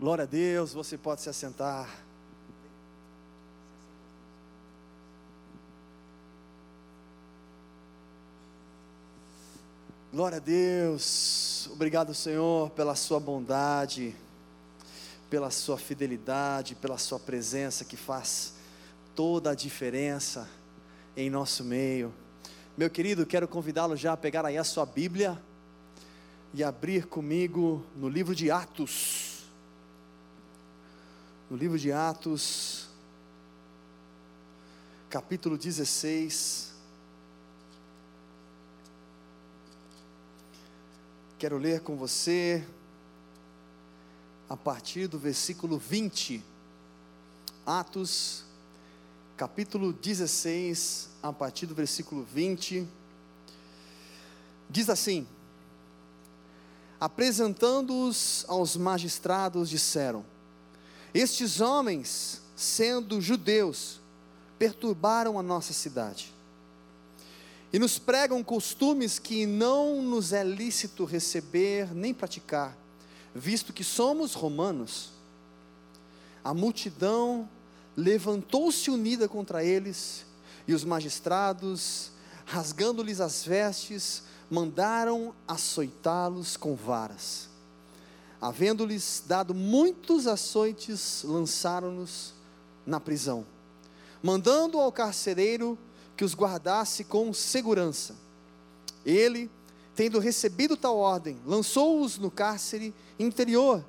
Glória a Deus, você pode se assentar. Glória a Deus, obrigado Senhor pela Sua bondade, pela Sua fidelidade, pela Sua presença que faz toda a diferença em nosso meio. Meu querido, quero convidá-lo já a pegar aí a sua Bíblia e abrir comigo no livro de Atos no livro de Atos, capítulo 16. Quero ler com você a partir do versículo 20. Atos, capítulo 16, a partir do versículo 20. Diz assim: Apresentando-os aos magistrados, disseram: estes homens, sendo judeus, perturbaram a nossa cidade e nos pregam costumes que não nos é lícito receber nem praticar, visto que somos romanos. A multidão levantou-se unida contra eles, e os magistrados, rasgando-lhes as vestes, mandaram açoitá-los com varas havendo-lhes dado muitos açoites, lançaram-nos na prisão, mandando ao carcereiro que os guardasse com segurança. Ele, tendo recebido tal ordem, lançou-os no cárcere interior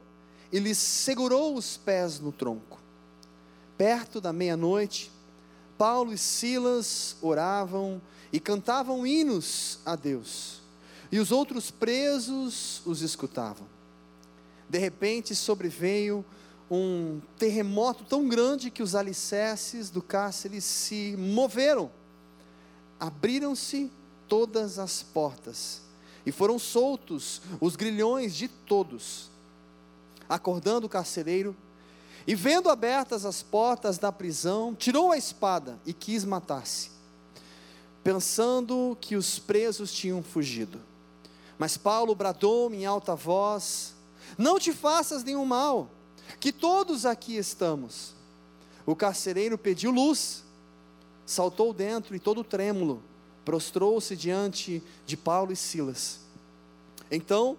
e lhes segurou os pés no tronco. Perto da meia-noite, Paulo e Silas oravam e cantavam hinos a Deus, e os outros presos os escutavam de repente sobreveio um terremoto tão grande que os alicerces do cárcere se moveram. Abriram-se todas as portas e foram soltos os grilhões de todos. Acordando o carcereiro e vendo abertas as portas da prisão, tirou a espada e quis matar-se, pensando que os presos tinham fugido. Mas Paulo bradou em alta voz: não te faças nenhum mal, que todos aqui estamos. O carcereiro pediu luz, saltou dentro e todo trêmulo, prostrou-se diante de Paulo e Silas. Então,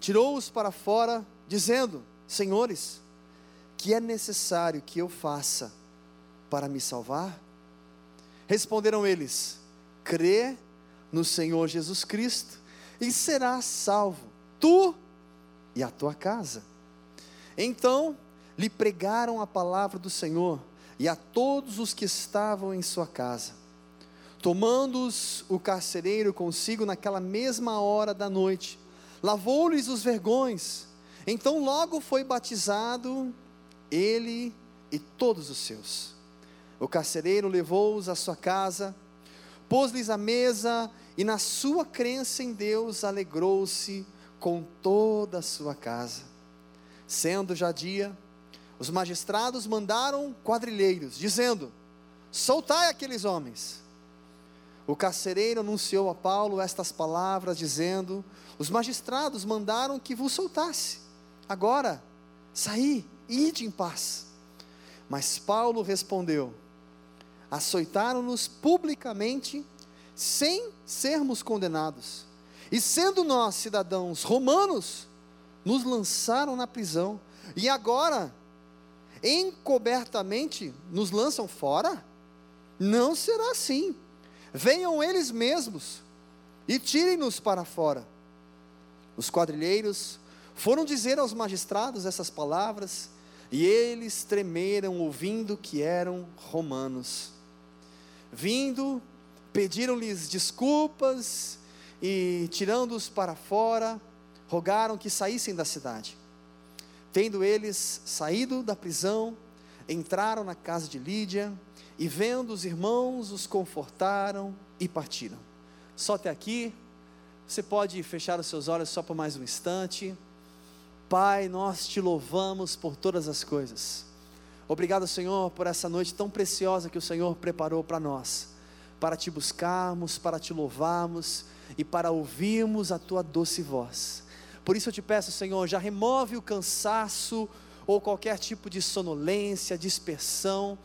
tirou-os para fora, dizendo: Senhores, que é necessário que eu faça para me salvar? Responderam eles: Crê no Senhor Jesus Cristo e serás salvo, tu e a tua casa. Então lhe pregaram a palavra do Senhor e a todos os que estavam em sua casa. Tomando-os o carcereiro consigo naquela mesma hora da noite, lavou-lhes os vergões. Então logo foi batizado ele e todos os seus. O carcereiro levou-os à sua casa, pôs-lhes a mesa e, na sua crença em Deus, alegrou-se com toda a sua casa. Sendo já dia, os magistrados mandaram quadrilheiros, dizendo: Soltai aqueles homens. O carcereiro anunciou a Paulo estas palavras, dizendo: Os magistrados mandaram que vos soltasse. Agora, saí ide em paz. Mas Paulo respondeu: Açoitaram-nos publicamente, sem sermos condenados e sendo nós cidadãos romanos, nos lançaram na prisão. E agora, encobertamente, nos lançam fora? Não será assim. Venham eles mesmos e tirem-nos para fora. Os quadrilheiros foram dizer aos magistrados essas palavras, e eles tremeram ouvindo que eram romanos. Vindo, pediram-lhes desculpas e, tirando-os para fora, rogaram que saíssem da cidade. Tendo eles saído da prisão, entraram na casa de Lídia e, vendo os irmãos, os confortaram e partiram. Só até aqui, você pode fechar os seus olhos só por mais um instante. Pai, nós te louvamos por todas as coisas. Obrigado, Senhor, por essa noite tão preciosa que o Senhor preparou para nós, para te buscarmos, para te louvarmos e para ouvirmos a tua doce voz. Por isso eu te peço, Senhor, já remove o cansaço ou qualquer tipo de sonolência, dispersão,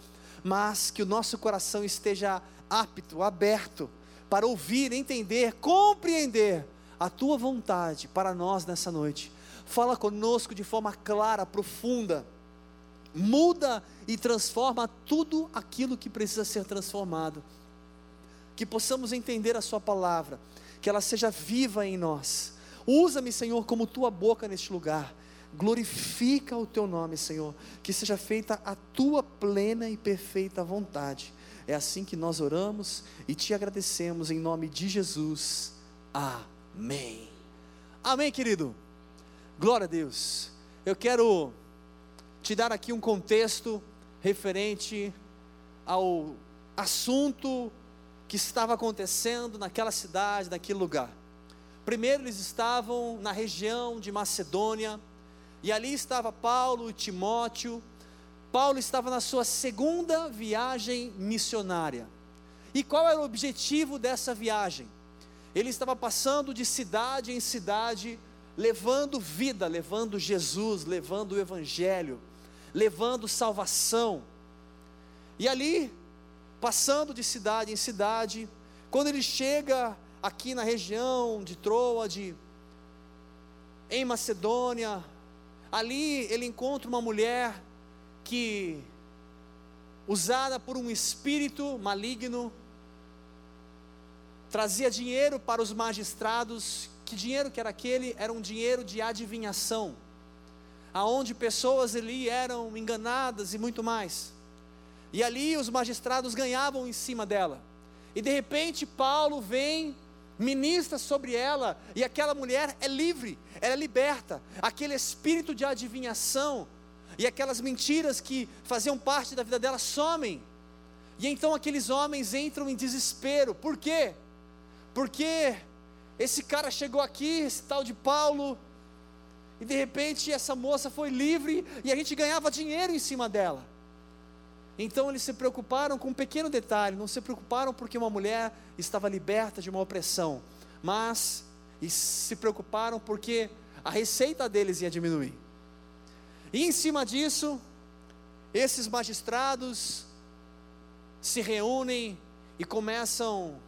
mas que o nosso coração esteja apto, aberto, para ouvir, entender, compreender a tua vontade para nós nessa noite. Fala conosco de forma clara, profunda. Muda e transforma tudo aquilo que precisa ser transformado. Que possamos entender a Sua palavra, que ela seja viva em nós. Usa-me, Senhor, como tua boca neste lugar. Glorifica o teu nome, Senhor. Que seja feita a tua plena e perfeita vontade. É assim que nós oramos e te agradecemos em nome de Jesus. Amém. Amém, querido. Glória a Deus. Eu quero te dar aqui um contexto referente ao assunto que estava acontecendo naquela cidade, naquele lugar. Primeiro, eles estavam na região de Macedônia, e ali estava Paulo e Timóteo. Paulo estava na sua segunda viagem missionária. E qual era o objetivo dessa viagem? Ele estava passando de cidade em cidade, levando vida, levando Jesus, levando o Evangelho, levando salvação. E ali, passando de cidade em cidade, quando ele chega aqui na região de Troade, em Macedônia, ali ele encontra uma mulher que, usada por um espírito maligno, trazia dinheiro para os magistrados. Que dinheiro que era aquele? Era um dinheiro de adivinhação, aonde pessoas ali eram enganadas e muito mais. E ali os magistrados ganhavam em cima dela. E de repente Paulo vem, ministra sobre ela, e aquela mulher é livre, ela é liberta. Aquele espírito de adivinhação e aquelas mentiras que faziam parte da vida dela somem. E então aqueles homens entram em desespero. Por quê? Porque esse cara chegou aqui, esse tal de Paulo, e de repente essa moça foi livre e a gente ganhava dinheiro em cima dela. Então eles se preocuparam com um pequeno detalhe, não se preocuparam porque uma mulher estava liberta de uma opressão, mas se preocuparam porque a receita deles ia diminuir. E em cima disso, esses magistrados se reúnem e começam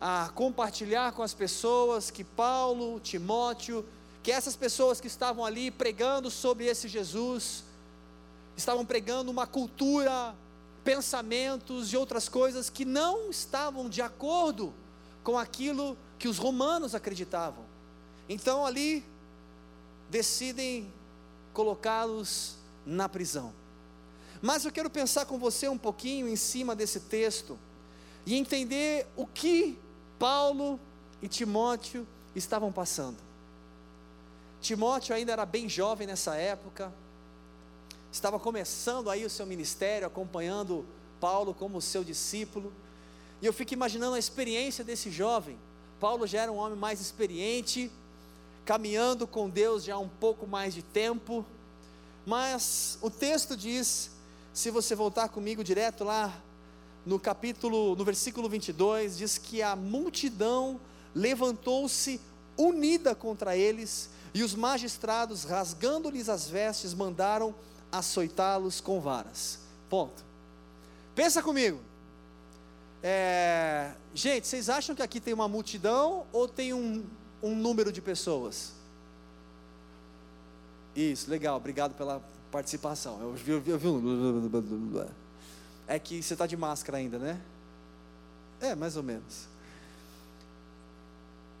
a compartilhar com as pessoas que Paulo, Timóteo, que essas pessoas que estavam ali pregando sobre esse Jesus, estavam pregando uma cultura, pensamentos e outras coisas que não estavam de acordo com aquilo que os romanos acreditavam. Então ali decidem colocá-los na prisão. Mas eu quero pensar com você um pouquinho em cima desse texto e entender o que Paulo e Timóteo estavam passando. Timóteo ainda era bem jovem nessa época, estava começando aí o seu ministério, acompanhando Paulo como seu discípulo, e eu fico imaginando a experiência desse jovem. Paulo já era um homem mais experiente, caminhando com Deus já há um pouco mais de tempo, mas o texto diz, se você voltar comigo direto lá no capítulo, no versículo 22, diz que a multidão levantou-se unida contra eles, e os magistrados, rasgando-lhes as vestes, mandaram açoitá-los com varas. Ponto. Pensa comigo. É, gente, vocês acham que aqui tem uma multidão ou tem um, um número de pessoas? Isso, legal, obrigado pela participação. Eu vi, eu vi, eu vi um. É que você está de máscara ainda, né? É, mais ou menos.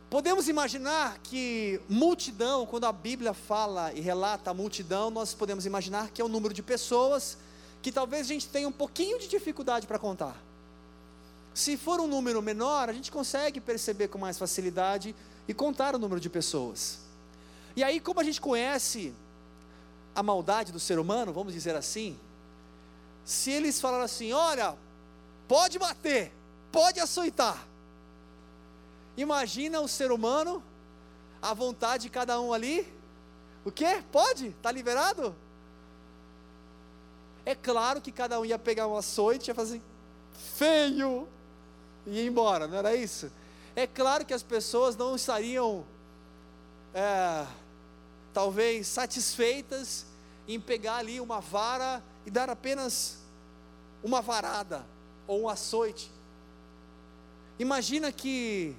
Podemos imaginar que multidão, quando a Bíblia fala e relata a multidão, nós podemos imaginar que é um número de pessoas que talvez a gente tenha um pouquinho de dificuldade para contar. Se for um número menor, a gente consegue perceber com mais facilidade e contar o número de pessoas. E aí, como a gente conhece a maldade do ser humano, vamos dizer assim, se eles falaram assim: olha, pode bater, pode açoitar. Imagina o ser humano, a vontade de cada um ali. O que? Pode? Está liberado? É claro que cada um ia pegar um açoite e ia fazer feio e ir embora, não era isso? É claro que as pessoas não estariam é, talvez satisfeitas em pegar ali uma vara e dar apenas uma varada ou um açoite. Imagina que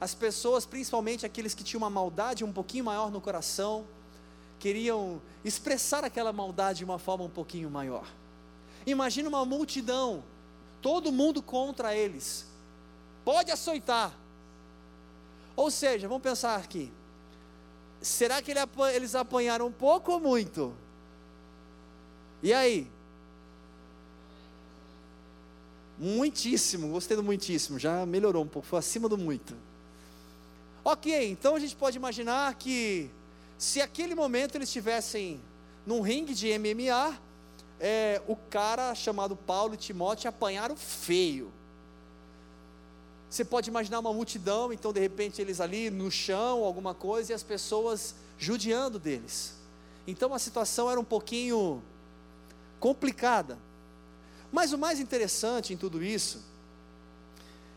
as pessoas, principalmente aqueles que tinham uma maldade um pouquinho maior no coração, queriam expressar aquela maldade de uma forma um pouquinho maior. Imagina uma multidão, todo mundo contra eles. Pode açoitar. Ou seja, vamos pensar aqui. Será que eles apanharam um pouco ou muito? E aí? Muitíssimo, gostei do muitíssimo, já melhorou um pouco, foi acima do muito. Ok, então a gente pode imaginar que se aquele momento eles estivessem num ringue de MMA, é, o cara chamado Paulo e Timóteo apanharam feio. Você pode imaginar uma multidão, então de repente eles ali no chão, alguma coisa, e as pessoas judiando deles. Então a situação era um pouquinho complicada. Mas o mais interessante em tudo isso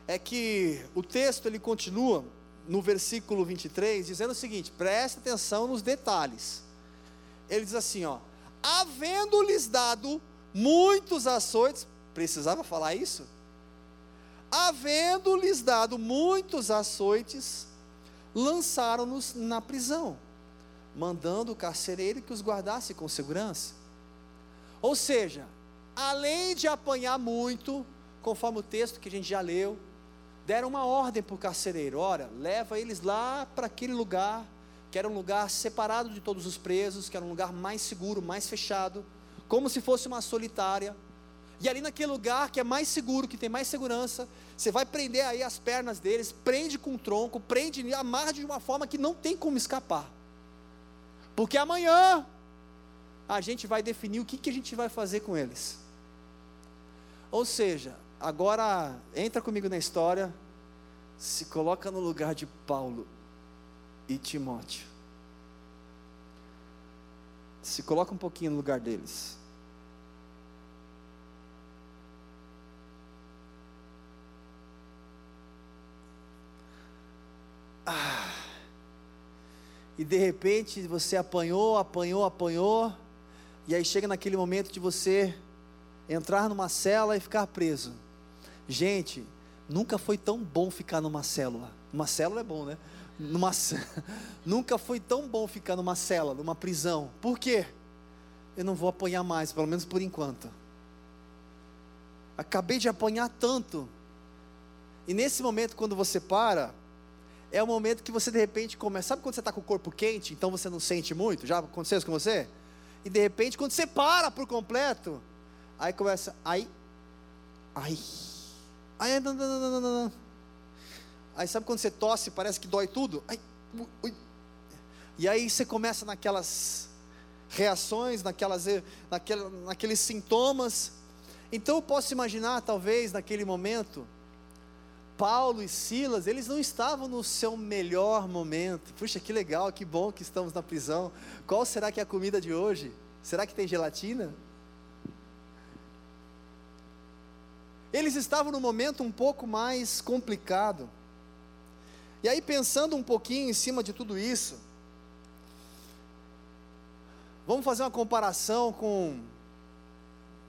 é que o texto ele continua no versículo 23 dizendo o seguinte: presta atenção nos detalhes. Ele diz assim, ó: havendo-lhes dado muitos açoites, precisava falar isso? Havendo-lhes dado muitos açoites, lançaram-nos na prisão, mandando o carcereiro que os guardasse com segurança. Ou seja, além de apanhar muito, conforme o texto que a gente já leu, deram uma ordem para o carcereiro: olha, leva eles lá para aquele lugar, que era um lugar separado de todos os presos, que era um lugar mais seguro, mais fechado, como se fosse uma solitária. E ali naquele lugar que é mais seguro, que tem mais segurança, você vai prender aí as pernas deles, prende com o tronco, prende e amarra de uma forma que não tem como escapar. Porque amanhã a gente vai definir o que, que a gente vai fazer com eles. Ou seja, agora entra comigo na história, se coloca no lugar de Paulo e Timóteo. Se coloca um pouquinho no lugar deles. Ah. E de repente você apanhou, apanhou, apanhou, e aí chega naquele momento de você entrar numa cela e ficar preso. Gente, nunca foi tão bom ficar numa célula. Uma célula é bom, né? Numa, nunca foi tão bom ficar numa cela, numa prisão. Por quê? Eu não vou apanhar mais, pelo menos por enquanto. Acabei de apanhar tanto. E nesse momento, quando você para, é o momento que você de repente começa. Sabe quando você está com o corpo quente, então você não sente muito? Já aconteceu isso com você? e de repente, quando você para por completo, aí começa, aí, aí, aí, não, não, não, aí sabe quando você tosse, parece que dói tudo? Ai, ui. E aí você começa naquelas reações, naquelas, naquela, naqueles sintomas. Então eu posso imaginar, talvez, naquele momento, Paulo e Silas, eles não estavam no seu melhor momento. Puxa, que legal, que bom que estamos na prisão. Qual será que é a comida de hoje? Será que tem gelatina? Eles estavam num momento um pouco mais complicado. E aí, pensando um pouquinho em cima de tudo isso, vamos fazer uma comparação com,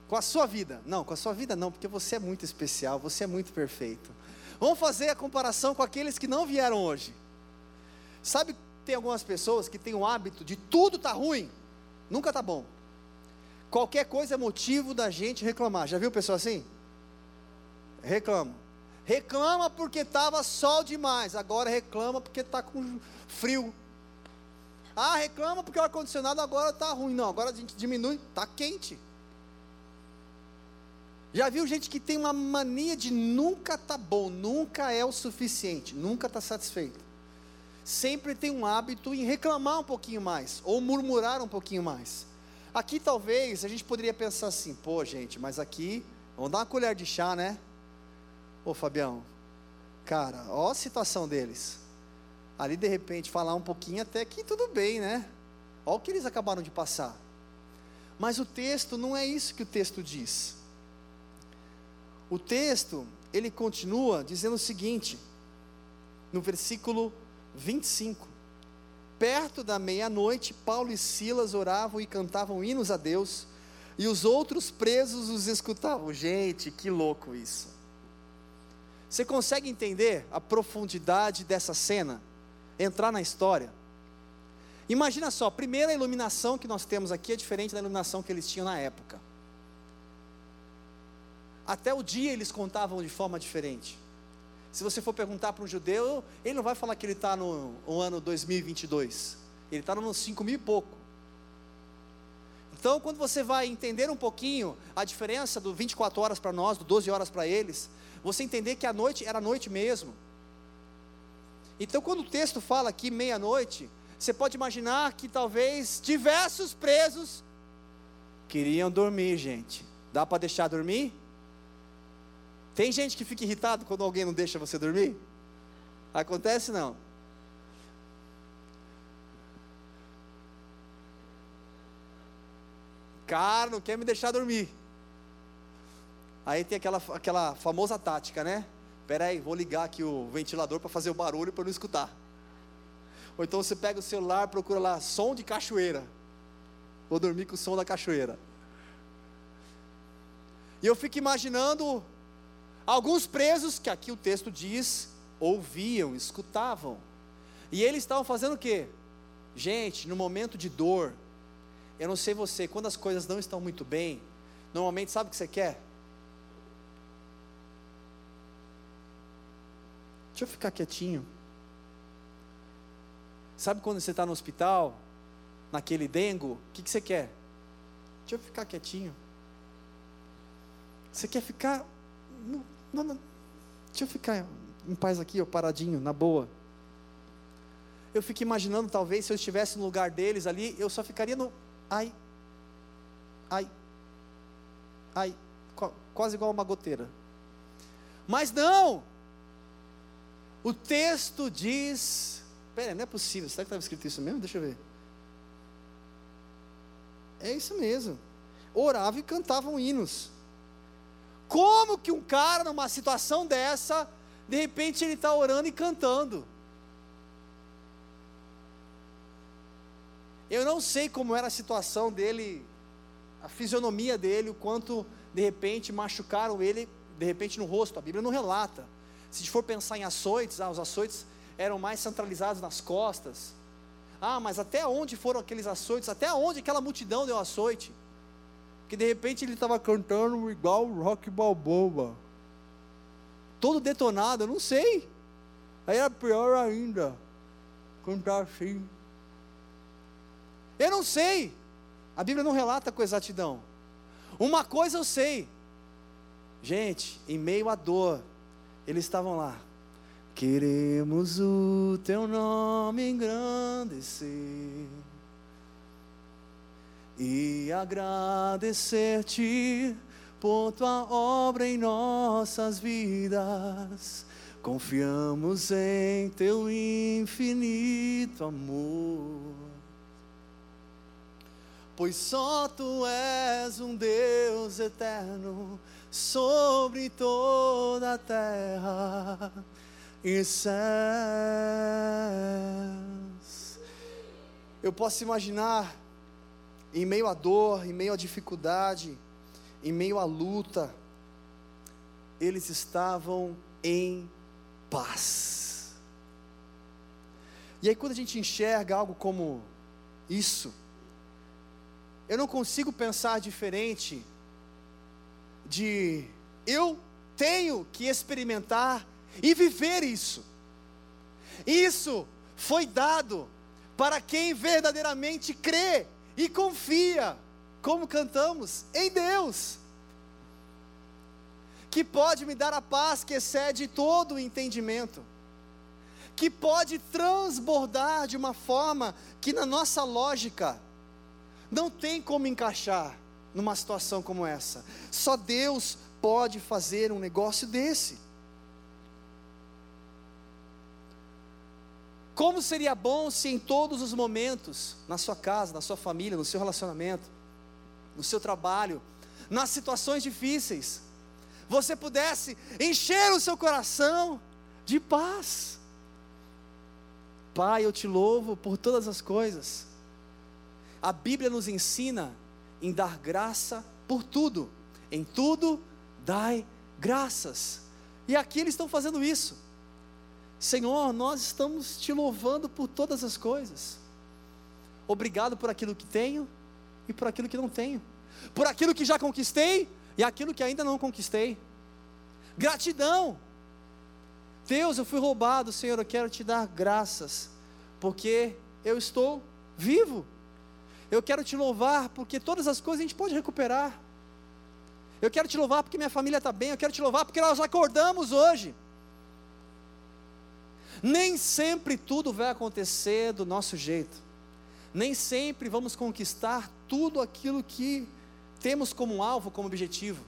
com a sua vida. Não, com a sua vida não, porque você é muito especial, você é muito perfeito. Vamos fazer a comparação com aqueles que não vieram hoje. Sabe, tem algumas pessoas que têm o hábito de tudo tá ruim, nunca tá bom. Qualquer coisa é motivo da gente reclamar. Já viu pessoa assim? Reclama. Reclama porque estava sol demais, agora reclama porque está com frio. Ah, reclama porque o ar-condicionado agora está ruim. Não, agora a gente diminui, está quente. Já viu gente que tem uma mania de nunca tá bom, nunca é o suficiente, nunca está satisfeito. Sempre tem um hábito em reclamar um pouquinho mais, ou murmurar um pouquinho mais. Aqui talvez a gente poderia pensar assim, pô gente, mas aqui, vamos dar uma colher de chá, né? Ô Fabião, cara, ó a situação deles. Ali de repente falar um pouquinho até que tudo bem, né? Olha o que eles acabaram de passar. Mas o texto não é isso que o texto diz. O texto, ele continua dizendo o seguinte, no versículo 25: perto da meia-noite, Paulo e Silas oravam e cantavam hinos a Deus, e os outros presos os escutavam. Gente, que louco isso. Você consegue entender a profundidade dessa cena? Entrar na história? Imagina só, a primeira iluminação que nós temos aqui é diferente da iluminação que eles tinham na época. Até o dia eles contavam de forma diferente. Se você for perguntar para um judeu, ele não vai falar que ele está no, no, ano 2022. Ele está no ano 5 mil e pouco. Então, quando você vai entender um pouquinho a diferença do 24 horas para nós, do 12 horas para eles, você entender que a noite era noite mesmo. Então, quando o texto fala aqui meia-noite, você pode imaginar que talvez diversos presos queriam dormir, gente. Dá para deixar dormir? Tem gente que fica irritado quando alguém não deixa você dormir? Acontece não? Cara, não quer me deixar dormir. Aí tem aquela, aquela famosa tática, né? Espera aí, vou ligar aqui o ventilador para fazer o barulho para não escutar. Ou então você pega o celular, procura lá som de cachoeira. Vou dormir com o som da cachoeira. E eu fico imaginando Alguns presos, que aqui o texto diz, ouviam, escutavam. E eles estavam fazendo o quê? Gente, no momento de dor, eu não sei você, quando as coisas não estão muito bem, normalmente sabe o que você quer? Deixa eu ficar quietinho. Sabe quando você está no hospital, naquele dengo, o que, que você quer? Deixa eu ficar quietinho. Você quer ficar não, não, deixa eu ficar em paz aqui, ó, paradinho, na boa. Eu fico imaginando, talvez, se eu estivesse no lugar deles ali, eu só ficaria no. Ai, ai, ai, quase igual uma goteira. Mas não! O texto diz. Pera, não é possível. Será que estava escrito isso mesmo? Deixa eu ver. É isso mesmo. Oravam e cantavam hinos. Como que um cara, numa situação dessa, de repente ele está orando e cantando? Eu não sei como era a situação dele, a fisionomia dele, o quanto de repente machucaram ele, de repente no rosto. A Bíblia não relata. Se for pensar em açoites, ah, os açoites eram mais centralizados nas costas. Ah, mas até onde foram aqueles açoites? Até onde aquela multidão deu açoite? que de repente ele estava cantando igual rock balboa. Todo detonado, eu não sei. Aí era pior ainda. Cantar assim. Eu não sei. A Bíblia não relata com exatidão. Uma coisa eu sei. Gente, em meio à dor, eles estavam lá. Queremos o teu nome engrandecer e agradecer-te por tua obra em nossas vidas. Confiamos em teu infinito amor. Pois só tu és um Deus eterno sobre toda a terra e céus. Eu posso imaginar em meio à dor, em meio à dificuldade, em meio à luta, eles estavam em paz. E aí, quando a gente enxerga algo como isso, eu não consigo pensar diferente de eu tenho que experimentar e viver isso. Isso foi dado para quem verdadeiramente crê e confia, como cantamos, em Deus, que pode me dar a paz que excede todo o entendimento, que pode transbordar de uma forma que na nossa lógica não tem como encaixar numa situação como essa. Só Deus pode fazer um negócio desse. Como seria bom se em todos os momentos, na sua casa, na sua família, no seu relacionamento, no seu trabalho, nas situações difíceis, você pudesse encher o seu coração de paz. Pai, eu te louvo por todas as coisas. A Bíblia nos ensina em dar graça por tudo. Em tudo, dai graças. E aqui eles estão fazendo isso. Senhor, nós estamos te louvando por todas as coisas. Obrigado por aquilo que tenho e por aquilo que não tenho. Por aquilo que já conquistei e aquilo que ainda não conquistei. Gratidão. Deus, eu fui roubado, Senhor, eu quero te dar graças, porque eu estou vivo. Eu quero te louvar, porque todas as coisas a gente pode recuperar. Eu quero te louvar porque minha família está bem. Eu quero te louvar porque nós acordamos hoje. Nem sempre tudo vai acontecer do nosso jeito. Nem sempre vamos conquistar tudo aquilo que temos como alvo, como objetivo.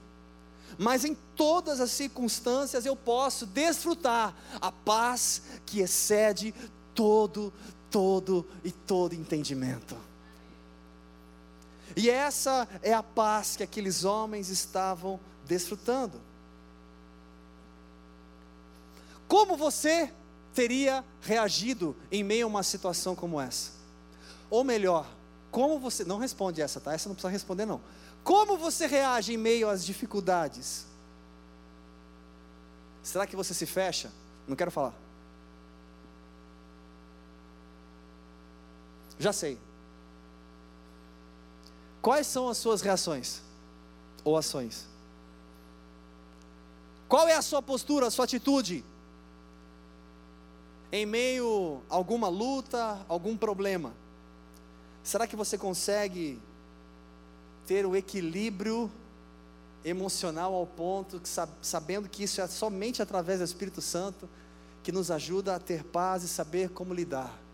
Mas em todas as circunstâncias eu posso desfrutar a paz que excede todo, todo e todo entendimento. E essa é a paz que aqueles homens estavam desfrutando. Como você teria reagido em meio a uma situação como essa? Ou melhor, como você. Não responde essa, tá? Essa não precisa responder, não. Como você reage em meio às dificuldades? Será que você se fecha? Não quero falar. Já sei. Quais são as suas reações ou ações? Qual é a sua postura, a sua atitude? Em meio a alguma luta, algum problema? Será que você consegue ter o equilíbrio emocional ao ponto, que, sabendo que isso é somente através do Espírito Santo, que nos ajuda a ter paz e saber como lidar?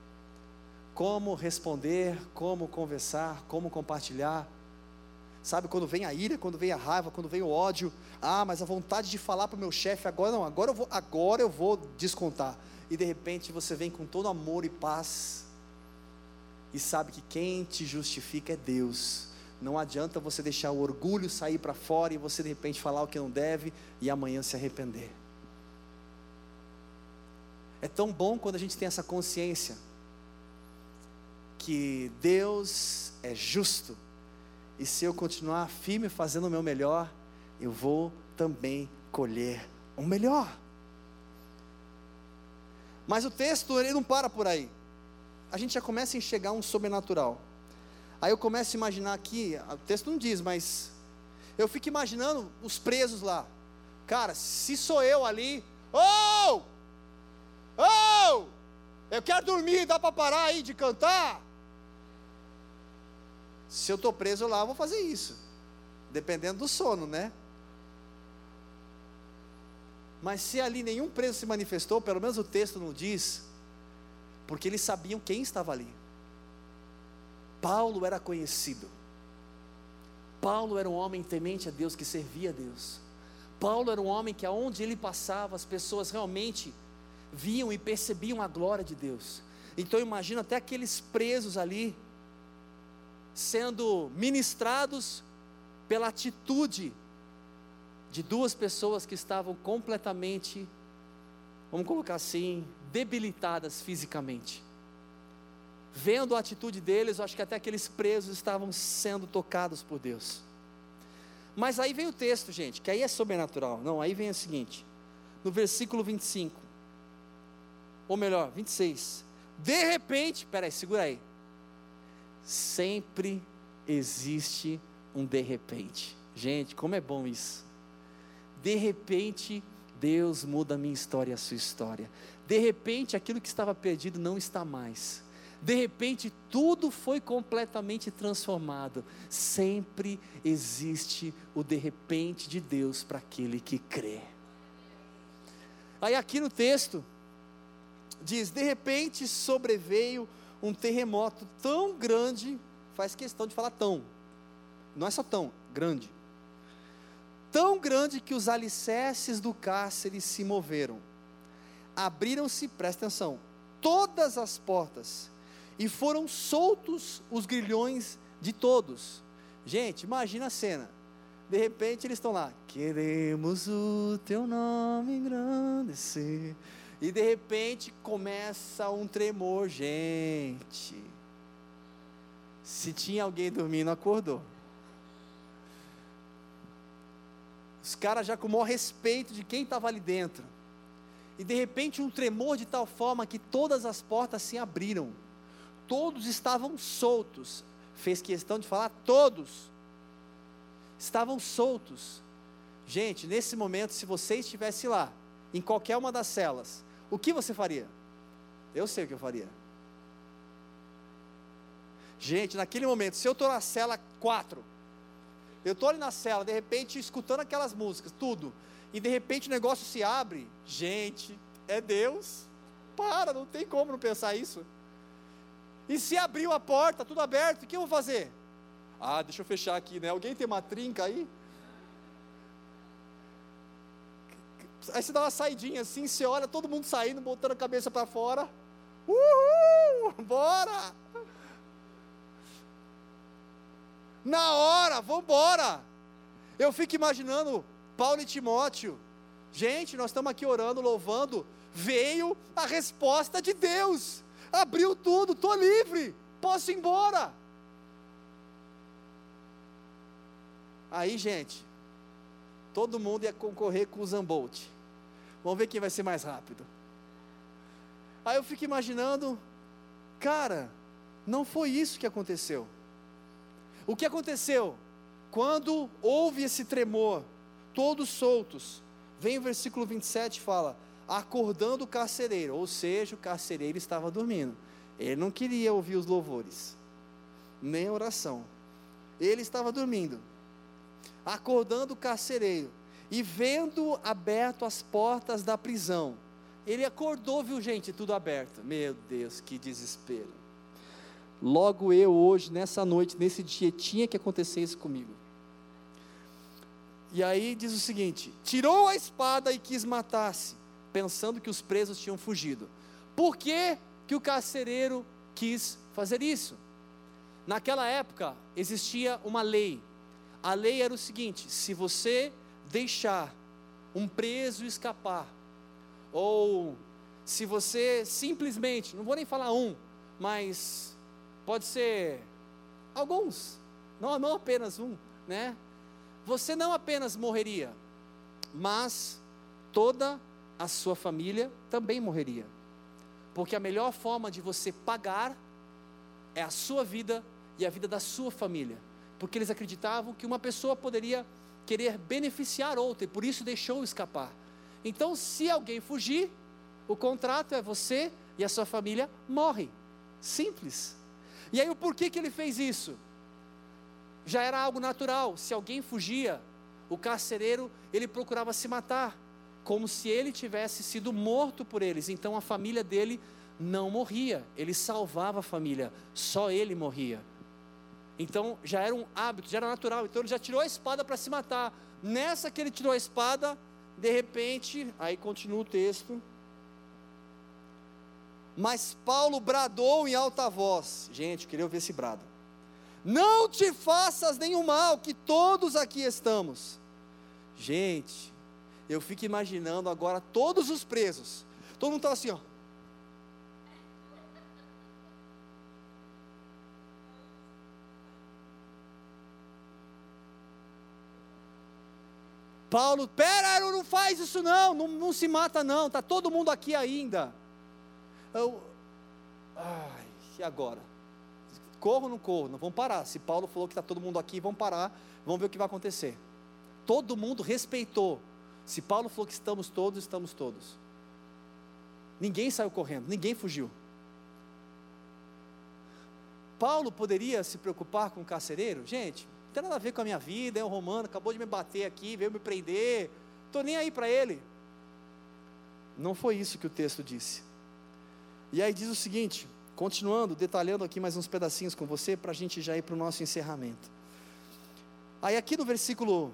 Como responder, como conversar, como compartilhar. Sabe, quando vem a ira, quando vem a raiva, quando vem o ódio, ah, mas a vontade de falar para o meu chefe, agora não, agora eu, vou, agora eu vou descontar. E de repente você vem com todo amor e paz, e sabe que quem te justifica é Deus. Não adianta você deixar o orgulho sair para fora e você de repente falar o que não deve e amanhã se arrepender. É tão bom quando a gente tem essa consciência que Deus é justo, e se eu continuar firme fazendo o meu melhor, eu vou também colher o melhor. Mas o texto ele não para por aí. A gente já começa a enxergar um sobrenatural. Aí eu começo a imaginar aqui, o texto não diz, mas eu fico imaginando os presos lá. Cara, se sou eu ali, oh! Oh! Eu quero dormir, dá para parar aí de cantar? Se eu estou preso lá, eu vou fazer isso. Dependendo do sono, né? Mas se ali nenhum preso se manifestou, pelo menos o texto não diz, porque eles sabiam quem estava ali. Paulo era conhecido. Paulo era um homem temente a Deus, que servia a Deus. Paulo era um homem que aonde ele passava, as pessoas realmente viam e percebiam a glória de Deus. Então imagina até aqueles presos ali, sendo ministrados pela atitude de duas pessoas que estavam completamente, vamos colocar assim, debilitadas fisicamente. Vendo a atitude deles, eu acho que até aqueles presos estavam sendo tocados por Deus. Mas aí vem o texto, gente, que aí é sobrenatural. Não, aí vem o seguinte, no versículo 25, ou melhor, 26. De repente, peraí, segura aí sempre existe um de repente. Gente, como é bom isso. De repente, Deus muda a minha história e a sua história. De repente, aquilo que estava perdido não está mais. De repente, tudo foi completamente transformado. Sempre existe o de repente de Deus para aquele que crê. Aí, aqui no texto, diz: de repente sobreveio um terremoto tão grande, faz questão de falar tão, não é só tão, grande. Tão grande que os alicerces do cárcere se moveram. Abriram-se, presta atenção, todas as portas, e foram soltos os grilhões de todos. Gente, imagina a cena. De repente eles estão lá, queremos o teu nome engrandecer E de repente começa um tremor, gente. Se tinha alguém dormindo, acordou. Os caras já com o maior respeito de quem estava ali dentro. E de repente um tremor de tal forma que todas as portas se abriram. Todos estavam soltos. Fez questão de falar todos. Estavam soltos. Gente, nesse momento, se você estivesse lá, em qualquer uma das celas, o que você faria? Eu sei o que eu faria. Gente, naquele momento, se eu estou na cela 4, eu estou ali na cela, de repente, escutando aquelas músicas, tudo, e de repente o negócio se abre, gente, é Deus. Para, não tem como não pensar isso. E se abriu a porta, tudo aberto, o que eu vou fazer? Ah, deixa eu fechar aqui, né? Alguém tem uma trinca aí? Aí você dá uma saidinha assim, você olha todo mundo saindo, botando a cabeça para fora. Uhul! Bora! Na hora, vamos embora. Eu fico imaginando Paulo e Timóteo. Gente, nós estamos aqui orando, louvando. Veio a resposta de Deus. Abriu tudo, estou livre. Posso ir embora. Aí, gente, todo mundo ia concorrer com o Zambolt. Vamos ver quem vai ser mais rápido. Aí eu fico imaginando, cara, não foi isso que aconteceu. O que aconteceu? Quando houve esse tremor, todos soltos, vem o versículo 27 e fala: acordando o carcereiro, ou seja, o carcereiro estava dormindo. Ele não queria ouvir os louvores, nem a oração. Ele estava dormindo. Acordando o carcereiro e vendo aberto as portas da prisão. Ele acordou, viu gente, tudo aberto. Meu Deus, que desespero. Logo eu hoje, nessa noite, nesse dia, tinha que acontecer isso comigo. E aí diz o seguinte: tirou a espada e quis matar-se, pensando que os presos tinham fugido. Por que, que o carcereiro quis fazer isso? Naquela época existia uma lei. A lei era o seguinte: se você deixar um preso escapar, ou se você simplesmente, não vou nem falar um, mas pode ser alguns, não, não apenas um, né? Você não apenas morreria, mas toda a sua família também morreria. Porque a melhor forma de você pagar é a sua vida e a vida da sua família. Porque eles acreditavam que uma pessoa poderia querer beneficiar outra e por isso deixou escapar. Então, se alguém fugir, o contrato é você e a sua família morre. Simples. E aí o porquê que ele fez isso? Já era algo natural. Se alguém fugia, o carcereiro, ele procurava se matar, como se ele tivesse sido morto por eles. Então a família dele não morria, ele salvava a família, só ele morria. Então já era um hábito, já era natural. Então ele já tirou a espada para se matar. Nessa que ele tirou a espada, de repente, aí continua o texto. Mas Paulo bradou em alta voz. Gente, queria ouvir esse brado. Não te faças nenhum mal, que todos aqui estamos. Gente, eu fico imaginando agora todos os presos. Todo mundo estava assim, ó. Paulo, pera, não faz isso não, não, não se mata não, está todo mundo aqui ainda. Eu, ai, e agora? Corro ou não corro? Não vamos parar. Se Paulo falou que está todo mundo aqui, vamos parar, vamos ver o que vai acontecer. Todo mundo respeitou. Se Paulo falou que estamos todos, estamos todos. Ninguém saiu correndo, ninguém fugiu. Paulo poderia se preocupar com o carcereiro? Gente, tem nada a ver com a minha vida, é um romano, acabou de me bater aqui, veio me prender, estou nem aí para ele. Não foi isso que o texto disse. E aí diz o seguinte, continuando, detalhando aqui mais uns pedacinhos com você, para a gente já ir para o nosso encerramento. Aí aqui no versículo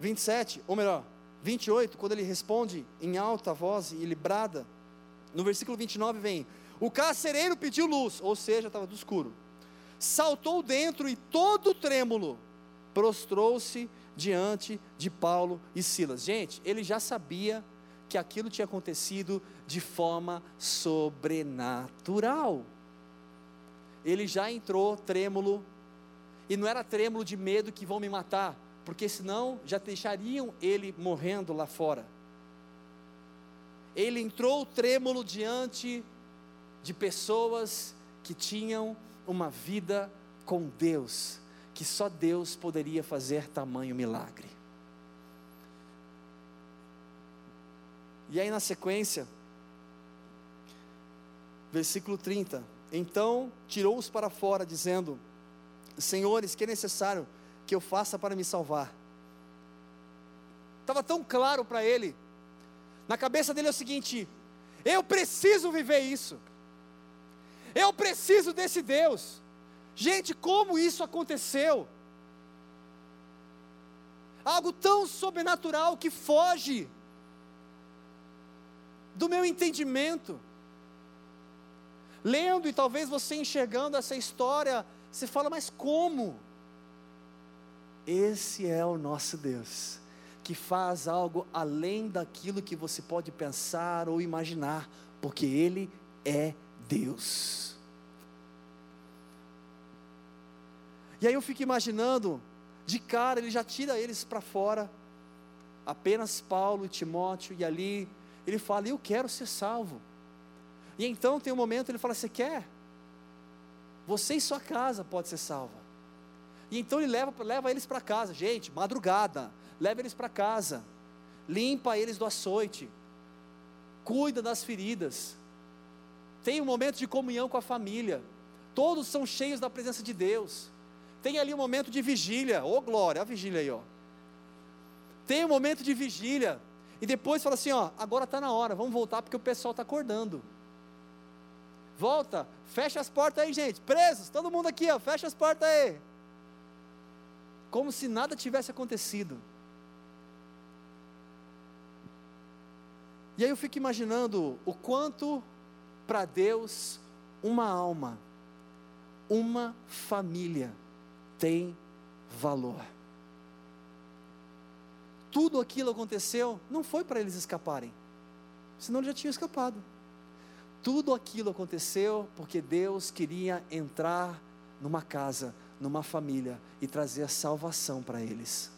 27, ou melhor, 28, quando ele responde em alta voz e ele brada, no versículo 29 vem: O carcereiro pediu luz, ou seja, estava do escuro saltou dentro e todo trêmulo prostrou-se diante de Paulo e Silas. Gente, ele já sabia porque aquilo tinha acontecido de forma sobrenatural. Ele já entrou trêmulo, e não era trêmulo de medo que vão me matar, porque senão já deixariam ele morrendo lá fora. Ele entrou trêmulo diante de pessoas que tinham uma vida com Deus, que só Deus poderia fazer tamanho milagre. E aí na sequência, versículo 30. Então tirou-os para fora, dizendo: Senhores, que é necessário que eu faça para me salvar? Estava tão claro para ele, na cabeça dele é o seguinte: eu preciso viver isso, eu preciso desse Deus. Gente, como isso aconteceu? Algo tão sobrenatural que foge do meu entendimento. Lendo e talvez você enxergando essa história, você fala, mas como? Esse é o nosso Deus, que faz algo além daquilo que você pode pensar ou imaginar, porque Ele é Deus. E aí eu fico imaginando, de cara, ele já tira eles para fora, apenas Paulo e Timóteo, e ali ele fala: Eu quero ser salvo. E então tem um momento ele fala: Você quer? Você e sua casa pode ser salva. E então ele leva, leva eles para casa, gente, madrugada, leva eles para casa, limpa eles do açoite, cuida das feridas, tem um momento de comunhão com a família, todos são cheios da presença de Deus, tem ali um momento de vigília, ô oh, glória, a vigília aí, ó. Tem um momento de vigília, e depois fala assim: ó, agora está na hora, vamos voltar porque o pessoal está acordando. Volta, fecha as portas aí, gente. Presos, todo mundo aqui, ó, fecha as portas aí. Como se nada tivesse acontecido. E aí eu fico imaginando o quanto para Deus uma alma, uma família tem valor tudo aquilo aconteceu, não foi para eles escaparem, senão eles já tinham escapado. Tudo aquilo aconteceu porque Deus queria entrar numa casa, numa família e trazer salvação para eles.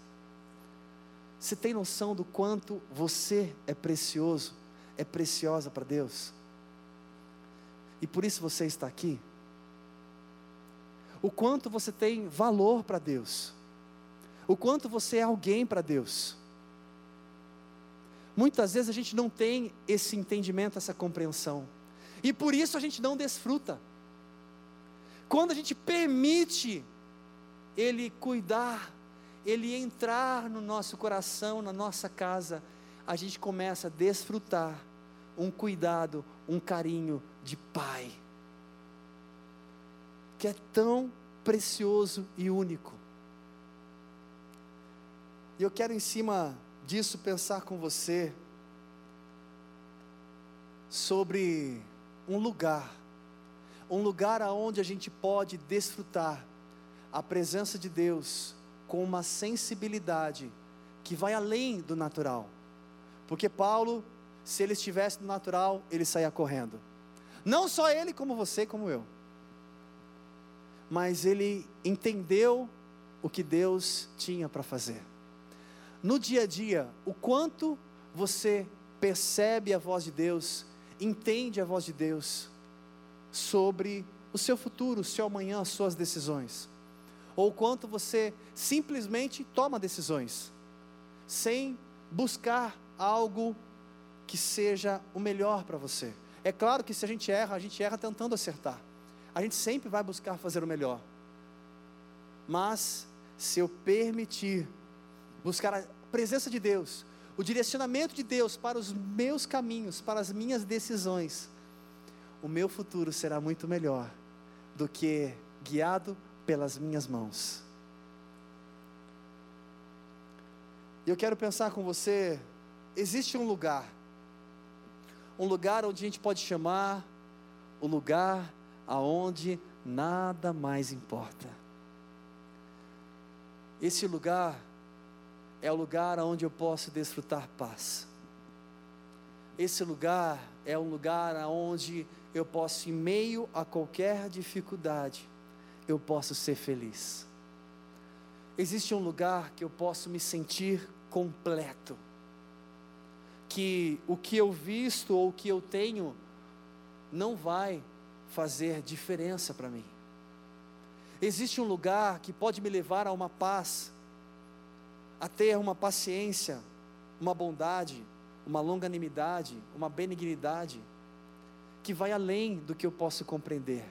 Você tem noção do quanto você é precioso, é preciosa para Deus? E por isso você está aqui? O quanto você tem valor para Deus? O quanto você é alguém para Deus? Muitas vezes a gente não tem esse entendimento, essa compreensão. E por isso a gente não desfruta. Quando a gente permite Ele cuidar, Ele entrar no nosso coração, na nossa casa, a gente começa a desfrutar um cuidado, um carinho de Pai, que é tão precioso e único. E eu quero, em cima disso pensar com você sobre um lugar, um lugar aonde a gente pode desfrutar a presença de Deus com uma sensibilidade que vai além do natural. Porque Paulo, se ele estivesse no natural, ele saía correndo. Não só ele, como você, como eu. Mas ele entendeu o que Deus tinha para fazer no dia a dia, o quanto você percebe a voz de Deus, entende a voz de Deus sobre o seu futuro, o seu amanhã, as suas decisões. Ou quanto você simplesmente toma decisões, sem buscar algo que seja o melhor para você. É claro que se a gente erra, a gente erra tentando acertar. A gente sempre vai buscar fazer o melhor. Mas se eu permitir buscar presença de Deus, o direcionamento de Deus para os meus caminhos, para as minhas decisões, o meu futuro será muito melhor do que guiado pelas minhas mãos. E eu quero pensar com você: existe um lugar, um lugar onde a gente pode chamar o lugar aonde nada mais importa. Esse lugar é o lugar onde eu posso desfrutar paz. esse lugar é um lugar onde eu posso, em meio a qualquer dificuldade, eu posso ser feliz. Existe um lugar que eu posso me sentir completo. Que o que eu visto ou o que eu tenho não vai fazer diferença para mim. Existe um lugar que pode me levar a uma paz, a ter uma paciência, uma bondade, uma longanimidade, uma benignidade, que vai além do que eu posso compreender.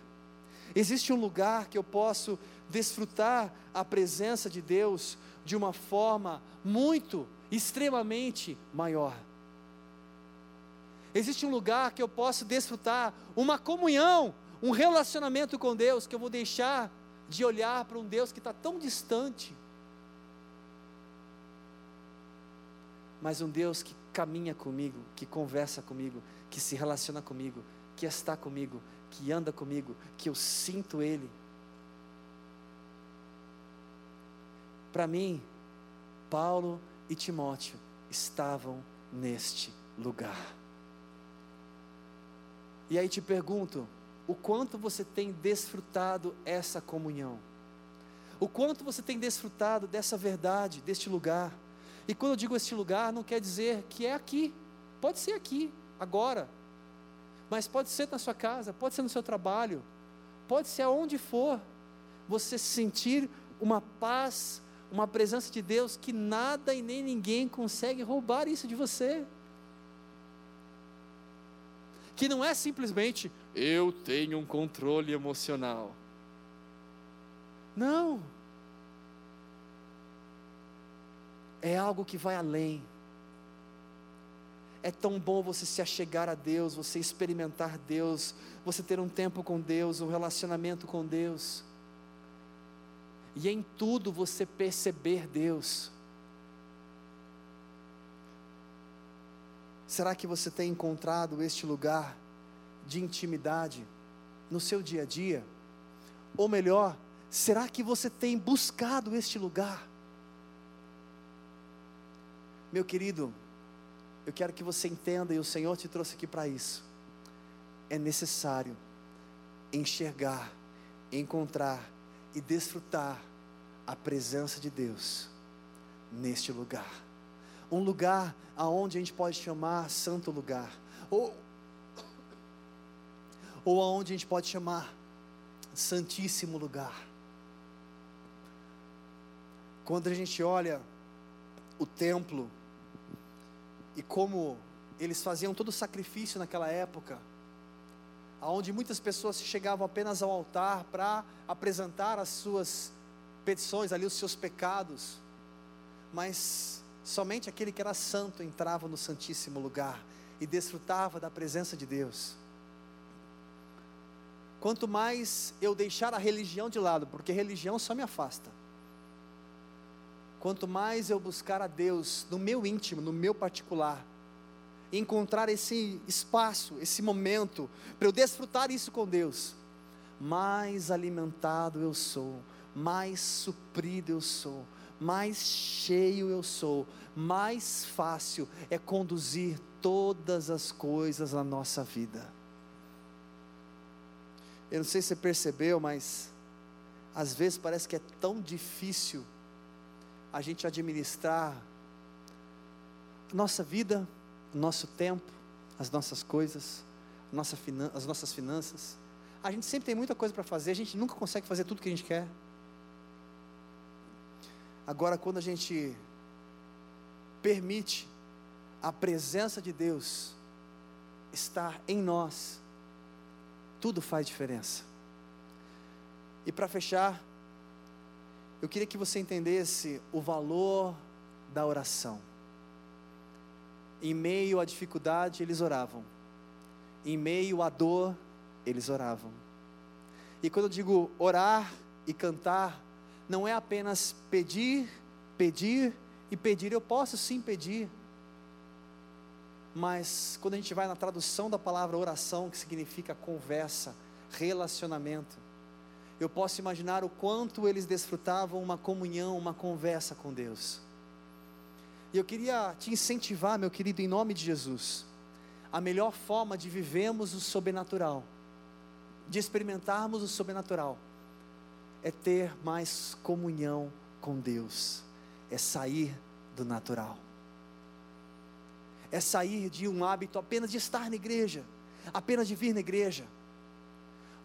Existe um lugar que eu posso desfrutar a presença de Deus de uma forma muito, extremamente maior. Existe um lugar que eu posso desfrutar uma comunhão, um relacionamento com Deus, que eu vou deixar de olhar para um Deus que está tão distante, mas um Deus que caminha comigo, que conversa comigo, que se relaciona comigo, que está comigo, que anda comigo, que eu sinto Ele. Para mim, Paulo e Timóteo estavam neste lugar. E aí te pergunto, o quanto você tem desfrutado essa comunhão? O quanto você tem desfrutado dessa verdade, deste lugar? E quando eu digo este lugar, não quer dizer que é aqui, pode ser aqui, agora, mas pode ser na sua casa, pode ser no seu trabalho, pode ser aonde for, você sentir uma paz, uma presença de Deus que nada e nem ninguém consegue roubar isso de você. Que não é simplesmente eu tenho um controle emocional. Não. é algo que vai além. É tão bom você se achegar a Deus, você experimentar Deus, você ter um tempo com Deus, um relacionamento com Deus. E em tudo você perceber Deus. Será que você tem encontrado este lugar de intimidade no seu dia a dia? Ou melhor, será que você tem buscado este lugar? Meu querido, eu quero que você entenda, e o Senhor te trouxe aqui para isso. É necessário enxergar, encontrar e desfrutar a presença de Deus neste lugar. Um lugar aonde a gente pode chamar santo lugar, ou ou aonde a gente pode chamar santíssimo lugar. Quando a gente olha o templo e como eles faziam todo o sacrifício naquela época, aonde muitas pessoas chegavam apenas ao altar para apresentar as suas petições, ali os seus pecados, mas somente aquele que era santo entrava no Santíssimo Lugar e desfrutava da presença de Deus. Quanto mais eu deixar a religião de lado, porque religião só me afasta Quanto mais eu buscar a Deus no meu íntimo, no meu particular, encontrar esse espaço, esse momento, para eu desfrutar isso com Deus, mais alimentado eu sou, mais suprido eu sou, mais cheio eu sou, mais fácil é conduzir todas as coisas na nossa vida. Eu não sei se você percebeu, mas às vezes parece que é tão difícil a gente administrar nossa vida, nosso tempo, as nossas coisas, nossa as nossas finanças. A gente sempre tem muita coisa para fazer, a gente nunca consegue fazer tudo que a gente quer. Agora, quando a gente permite a presença de Deus estar em nós, tudo faz diferença. E para fechar, eu queria que você entendesse o valor da oração. Em meio à dificuldade, eles oravam. Em meio à dor, eles oravam. E quando eu digo orar e cantar, não é apenas pedir, pedir e pedir. Eu posso sim pedir. Mas quando a gente vai na tradução da palavra oração, que significa conversa, relacionamento, eu posso imaginar o quanto eles desfrutavam uma comunhão, uma conversa com Deus. E eu queria te incentivar, meu querido, em nome de Jesus, a melhor forma de vivermos o sobrenatural, de experimentarmos o sobrenatural, é ter mais comunhão com Deus, é sair do natural, é sair de um hábito apenas de estar na igreja, apenas de vir na igreja.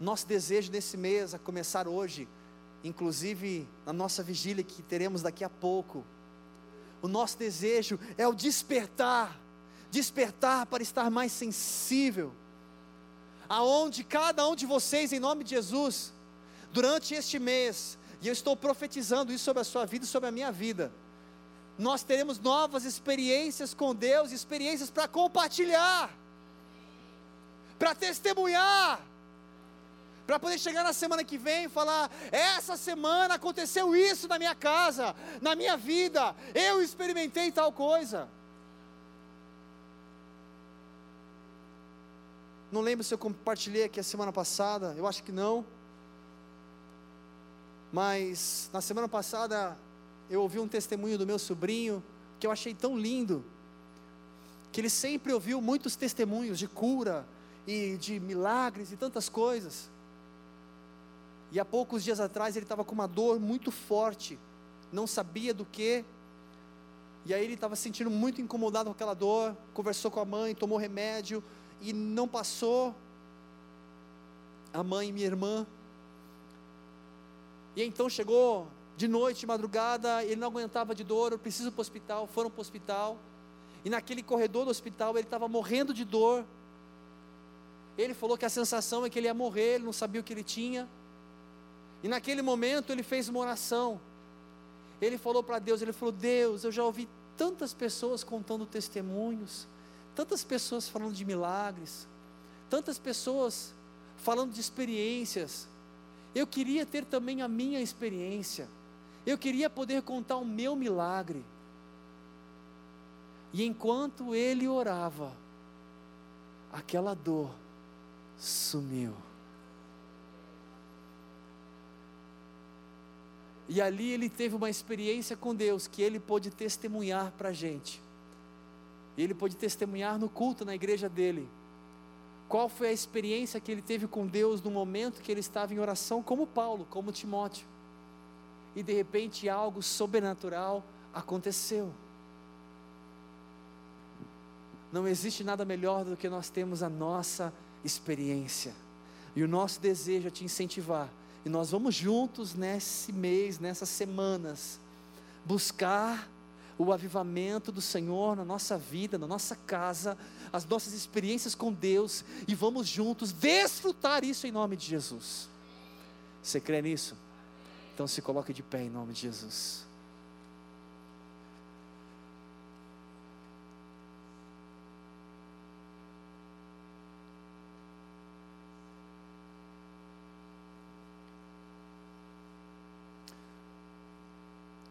Nosso desejo nesse mês, a começar hoje, inclusive na nossa vigília que teremos daqui a pouco, o nosso desejo é o despertar, despertar para estar mais sensível, aonde cada um de vocês, em nome de Jesus, durante este mês, e eu estou profetizando isso sobre a sua vida e sobre a minha vida, nós teremos novas experiências com Deus, experiências para compartilhar, para testemunhar, para poder chegar na semana que vem e falar: essa semana aconteceu isso na minha casa, na minha vida, eu experimentei tal coisa. Não lembro se eu compartilhei aqui a semana passada, eu acho que não. Mas na semana passada eu ouvi um testemunho do meu sobrinho que eu achei tão lindo, que ele sempre ouviu muitos testemunhos de cura e de milagres e tantas coisas. E há poucos dias atrás ele estava com uma dor muito forte, não sabia do que. E aí ele estava se sentindo muito incomodado com aquela dor, conversou com a mãe, tomou remédio e não passou. A mãe, minha irmã. E então chegou de noite, de madrugada, ele não aguentava de dor, eu preciso para o hospital, foram para o hospital. E naquele corredor do hospital ele estava morrendo de dor. Ele falou que a sensação é que ele ia morrer, ele não sabia o que ele tinha. E naquele momento ele fez uma oração. Ele falou para Deus, ele falou: "Deus, eu já ouvi tantas pessoas contando testemunhos, tantas pessoas falando de milagres, tantas pessoas falando de experiências. Eu queria ter também a minha experiência. Eu queria poder contar o meu milagre." E enquanto ele orava, aquela dor sumiu. E ali ele teve uma experiência com Deus que ele pôde testemunhar para a gente. Ele pôde testemunhar no culto na igreja dele. Qual foi a experiência que ele teve com Deus no momento que ele estava em oração, como Paulo, como Timóteo. E de repente algo sobrenatural aconteceu. Não existe nada melhor do que nós temos a nossa experiência. E o nosso desejo é te incentivar e nós vamos juntos nesse mês, nessas semanas, buscar o avivamento do Senhor na nossa vida, na nossa casa, as nossas experiências com Deus, e vamos juntos desfrutar isso em nome de Jesus. Você crê nisso? Então se coloque de pé em nome de Jesus.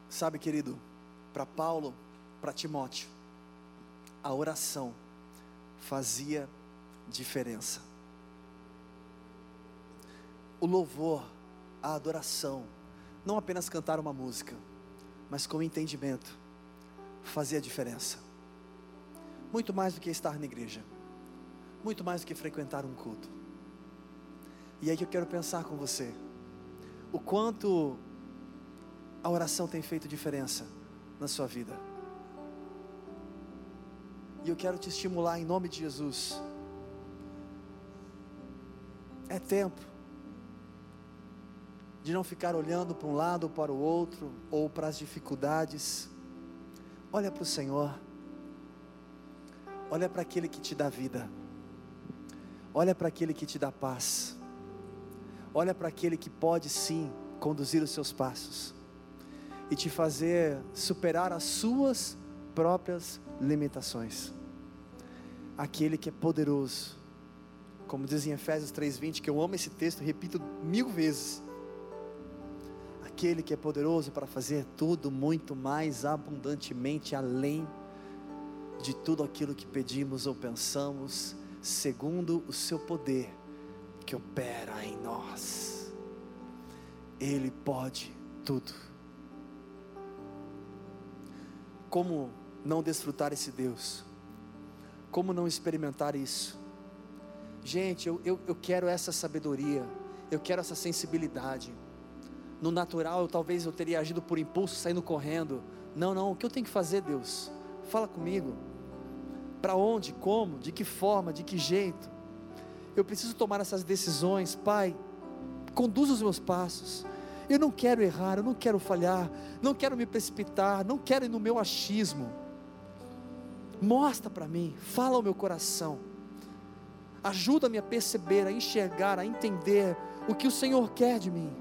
Sabe, querido, para Paulo, para Timóteo, a oração fazia diferença. O louvor, a adoração, não apenas cantar uma música, mas com entendimento, fazia diferença. Muito mais do que estar na igreja, muito mais do que frequentar um culto. E aí eu quero pensar com você, o quanto a oração tem feito diferença na sua vida. E eu quero te estimular em nome de Jesus. É tempo de não ficar olhando para um lado ou para o outro, ou para as dificuldades. Olha para o Senhor. Olha para aquele que te dá vida. Olha para aquele que te dá paz. Olha para aquele que pode sim conduzir os seus passos e te fazer superar as suas próprias limitações. Aquele que é poderoso, como diz em Efésios 3:20, que eu amo esse texto, repito mil vezes. Aquele que é poderoso para fazer tudo muito mais abundantemente além de tudo aquilo que pedimos ou pensamos, segundo o seu poder que opera em nós. Ele pode tudo. Como não desfrutar esse Deus? Como não experimentar isso? Gente, eu, eu, eu quero essa sabedoria, eu quero essa sensibilidade. No natural, eu, talvez eu teria agido por impulso, saindo correndo. Não, não, o que eu tenho que fazer, Deus? Fala comigo. Para onde, como, de que forma, de que jeito? Eu preciso tomar essas decisões, Pai. Conduz os meus passos. Eu não quero errar, eu não quero falhar, não quero me precipitar, não quero ir no meu achismo. Mostra para mim, fala ao meu coração. Ajuda-me a perceber, a enxergar, a entender o que o Senhor quer de mim.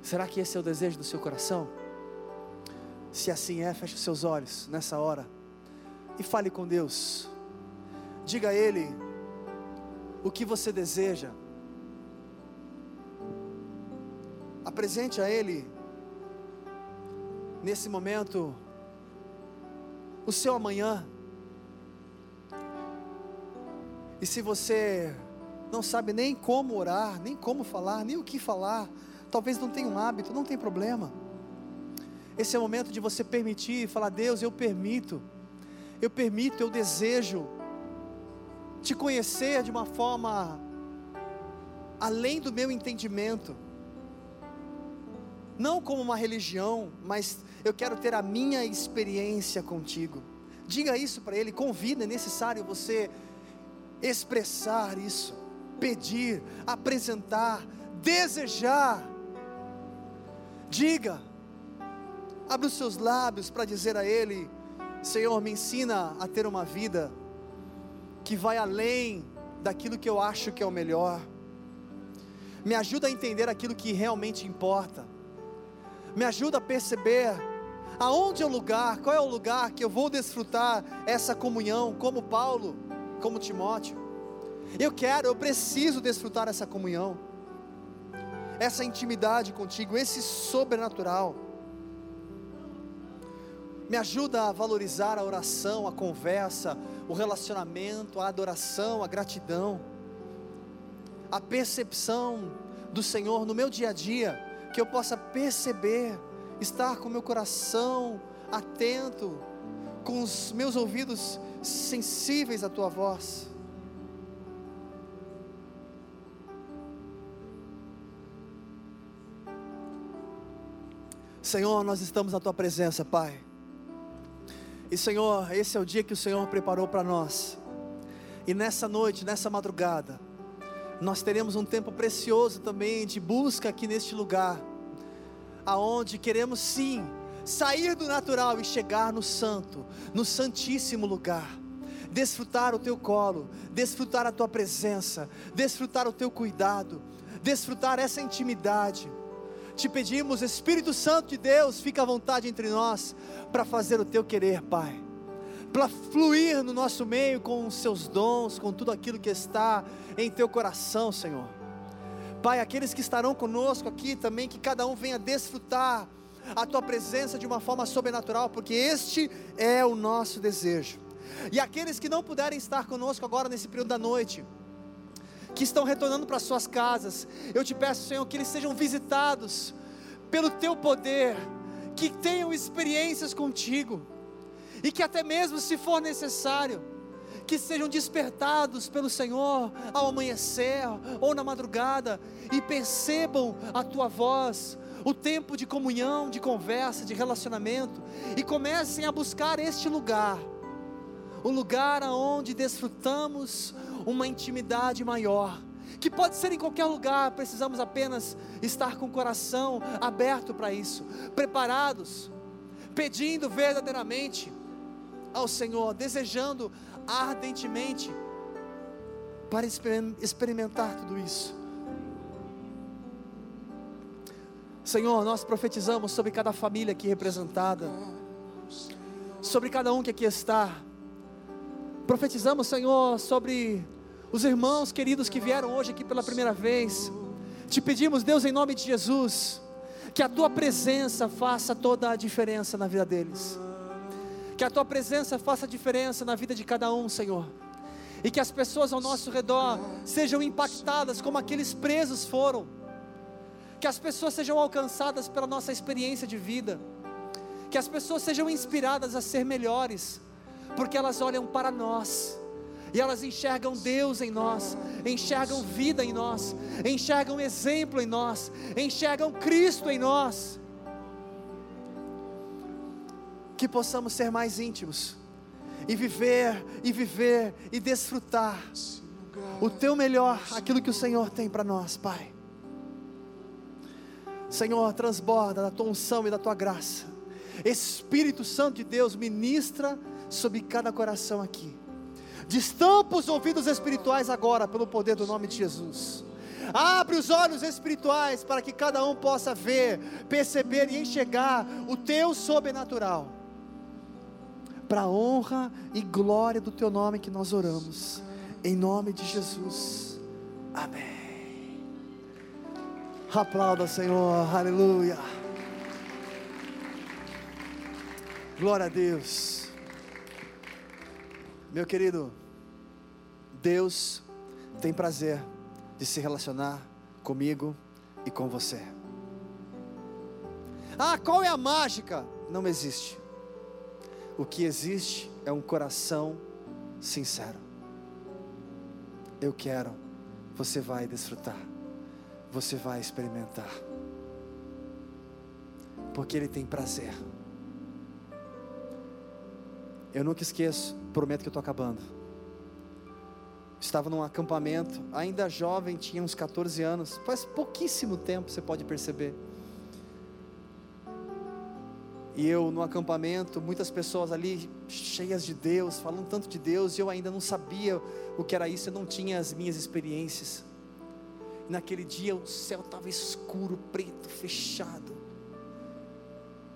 Será que esse é o desejo do seu coração? Se assim é, feche os seus olhos nessa hora e fale com Deus. Diga a Ele o que você deseja. Apresente a Ele, nesse momento, o seu amanhã. E se você não sabe nem como orar, nem como falar, nem o que falar, talvez não tenha um hábito, não tem problema. Esse é o momento de você permitir, falar: Deus, eu permito, eu permito, eu desejo te conhecer de uma forma além do meu entendimento não como uma religião, mas eu quero ter a minha experiência contigo. Diga isso para ele, convida, é necessário você expressar isso, pedir, apresentar, desejar. Diga, abre os seus lábios para dizer a ele: Senhor, me ensina a ter uma vida que vai além daquilo que eu acho que é o melhor. Me ajuda a entender aquilo que realmente importa me ajuda a perceber aonde é o lugar, qual é o lugar que eu vou desfrutar essa comunhão, como Paulo, como Timóteo. Eu quero, eu preciso desfrutar essa comunhão, essa intimidade contigo, esse sobrenatural. Me ajuda a valorizar a oração, a conversa, o relacionamento, a adoração, a gratidão, a percepção do Senhor no meu dia a dia que eu possa perceber, estar com meu coração atento, com os meus ouvidos sensíveis à tua voz. Senhor, nós estamos na tua presença, Pai. E Senhor, esse é o dia que o Senhor preparou para nós. E nessa noite, nessa madrugada, nós teremos um tempo precioso também de busca aqui neste lugar, aonde queremos sim sair do natural e chegar no santo, no santíssimo lugar. Desfrutar o teu colo, desfrutar a tua presença, desfrutar o teu cuidado, desfrutar essa intimidade. Te pedimos, Espírito Santo de Deus, fica à vontade entre nós para fazer o teu querer, Pai para fluir no nosso meio com os seus dons, com tudo aquilo que está em teu coração, Senhor. Pai, aqueles que estarão conosco aqui também, que cada um venha desfrutar a tua presença de uma forma sobrenatural, porque este é o nosso desejo. E aqueles que não puderem estar conosco agora nesse período da noite, que estão retornando para suas casas, eu te peço, Senhor, que eles sejam visitados pelo teu poder, que tenham experiências contigo e que até mesmo se for necessário, que sejam despertados pelo Senhor ao amanhecer ou na madrugada e percebam a tua voz, o tempo de comunhão, de conversa, de relacionamento e comecem a buscar este lugar, o lugar aonde desfrutamos uma intimidade maior. Que pode ser em qualquer lugar, precisamos apenas estar com o coração aberto para isso, preparados, pedindo verdadeiramente ao Senhor, desejando ardentemente para experimentar tudo isso. Senhor, nós profetizamos sobre cada família aqui representada, sobre cada um que aqui está. Profetizamos, Senhor, sobre os irmãos queridos que vieram hoje aqui pela primeira vez. Te pedimos, Deus, em nome de Jesus, que a tua presença faça toda a diferença na vida deles. Que a tua presença faça diferença na vida de cada um, Senhor. E que as pessoas ao nosso redor sejam impactadas como aqueles presos foram. Que as pessoas sejam alcançadas pela nossa experiência de vida. Que as pessoas sejam inspiradas a ser melhores. porque elas olham para nós. E elas enxergam Deus em nós, enxergam vida em nós, enxergam exemplo em nós, enxergam Cristo em nós. Que possamos ser mais íntimos e viver, e viver, e desfrutar o teu melhor, aquilo que o Senhor tem para nós, Pai. Senhor, transborda da tua unção e da tua graça. Espírito Santo de Deus, ministra sobre cada coração aqui. Destampa os ouvidos espirituais agora, pelo poder do nome de Jesus. Abre os olhos espirituais para que cada um possa ver, perceber e enxergar o teu sobrenatural. Para a honra e glória do teu nome que nós oramos. Em nome de Jesus. Amém. Aplauda, Senhor. Aleluia. Glória a Deus. Meu querido, Deus tem prazer de se relacionar comigo e com você. Ah, qual é a mágica? Não existe. O que existe é um coração sincero. Eu quero, você vai desfrutar, você vai experimentar, porque Ele tem prazer. Eu nunca esqueço, prometo que eu estou acabando. Estava num acampamento, ainda jovem, tinha uns 14 anos, faz pouquíssimo tempo, você pode perceber. E eu no acampamento, muitas pessoas ali cheias de Deus, falando tanto de Deus, e eu ainda não sabia o que era isso, eu não tinha as minhas experiências. E naquele dia o céu estava escuro, preto, fechado.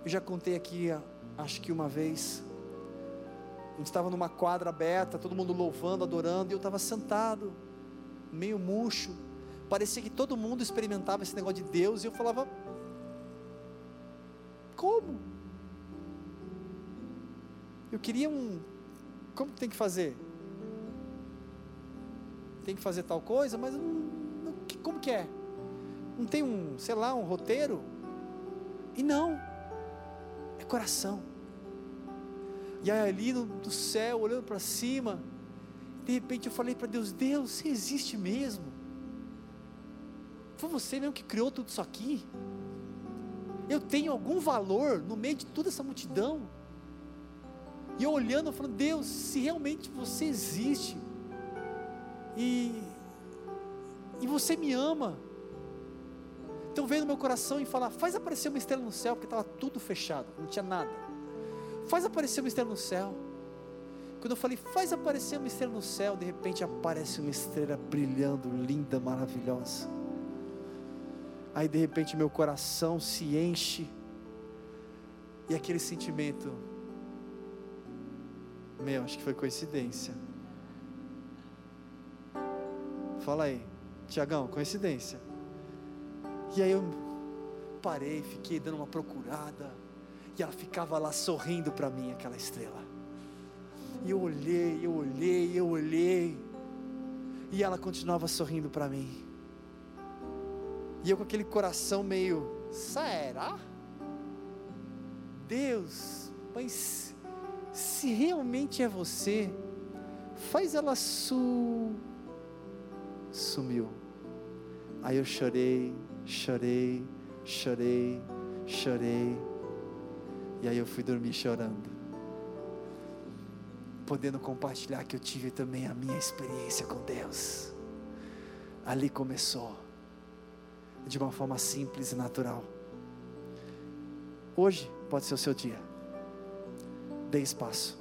Eu já contei aqui, acho que uma vez, a gente estava numa quadra aberta, todo mundo louvando, adorando, e eu estava sentado, meio murcho. Parecia que todo mundo experimentava esse negócio de Deus, e eu falava: Como? Eu queria um. Como tem que fazer? Tem que fazer tal coisa, mas não, como que é? Não tem um, sei lá, um roteiro? E não, é coração. E aí ali no, do céu, olhando para cima, de repente eu falei para Deus: Deus, você existe mesmo? Foi você mesmo que criou tudo isso aqui? Eu tenho algum valor no meio de toda essa multidão? E eu olhando, falando: Deus, se realmente você existe, e, e você me ama, então veio no meu coração e falar: faz aparecer uma estrela no céu, porque estava tudo fechado, não tinha nada. Faz aparecer uma estrela no céu. Quando eu falei, faz aparecer uma estrela no céu, de repente aparece uma estrela brilhando, linda, maravilhosa. Aí de repente meu coração se enche, e aquele sentimento, meu, acho que foi coincidência. Fala aí, Tiagão, coincidência. E aí eu parei, fiquei dando uma procurada e ela ficava lá sorrindo para mim, aquela estrela. E eu olhei, eu olhei, eu olhei. E ela continuava sorrindo para mim. E eu com aquele coração meio, será? Deus, mas se realmente é você, faz ela su sumiu. Aí eu chorei, chorei, chorei, chorei. E aí eu fui dormir chorando. Podendo compartilhar que eu tive também a minha experiência com Deus. Ali começou. De uma forma simples e natural. Hoje pode ser o seu dia. Dê espaço.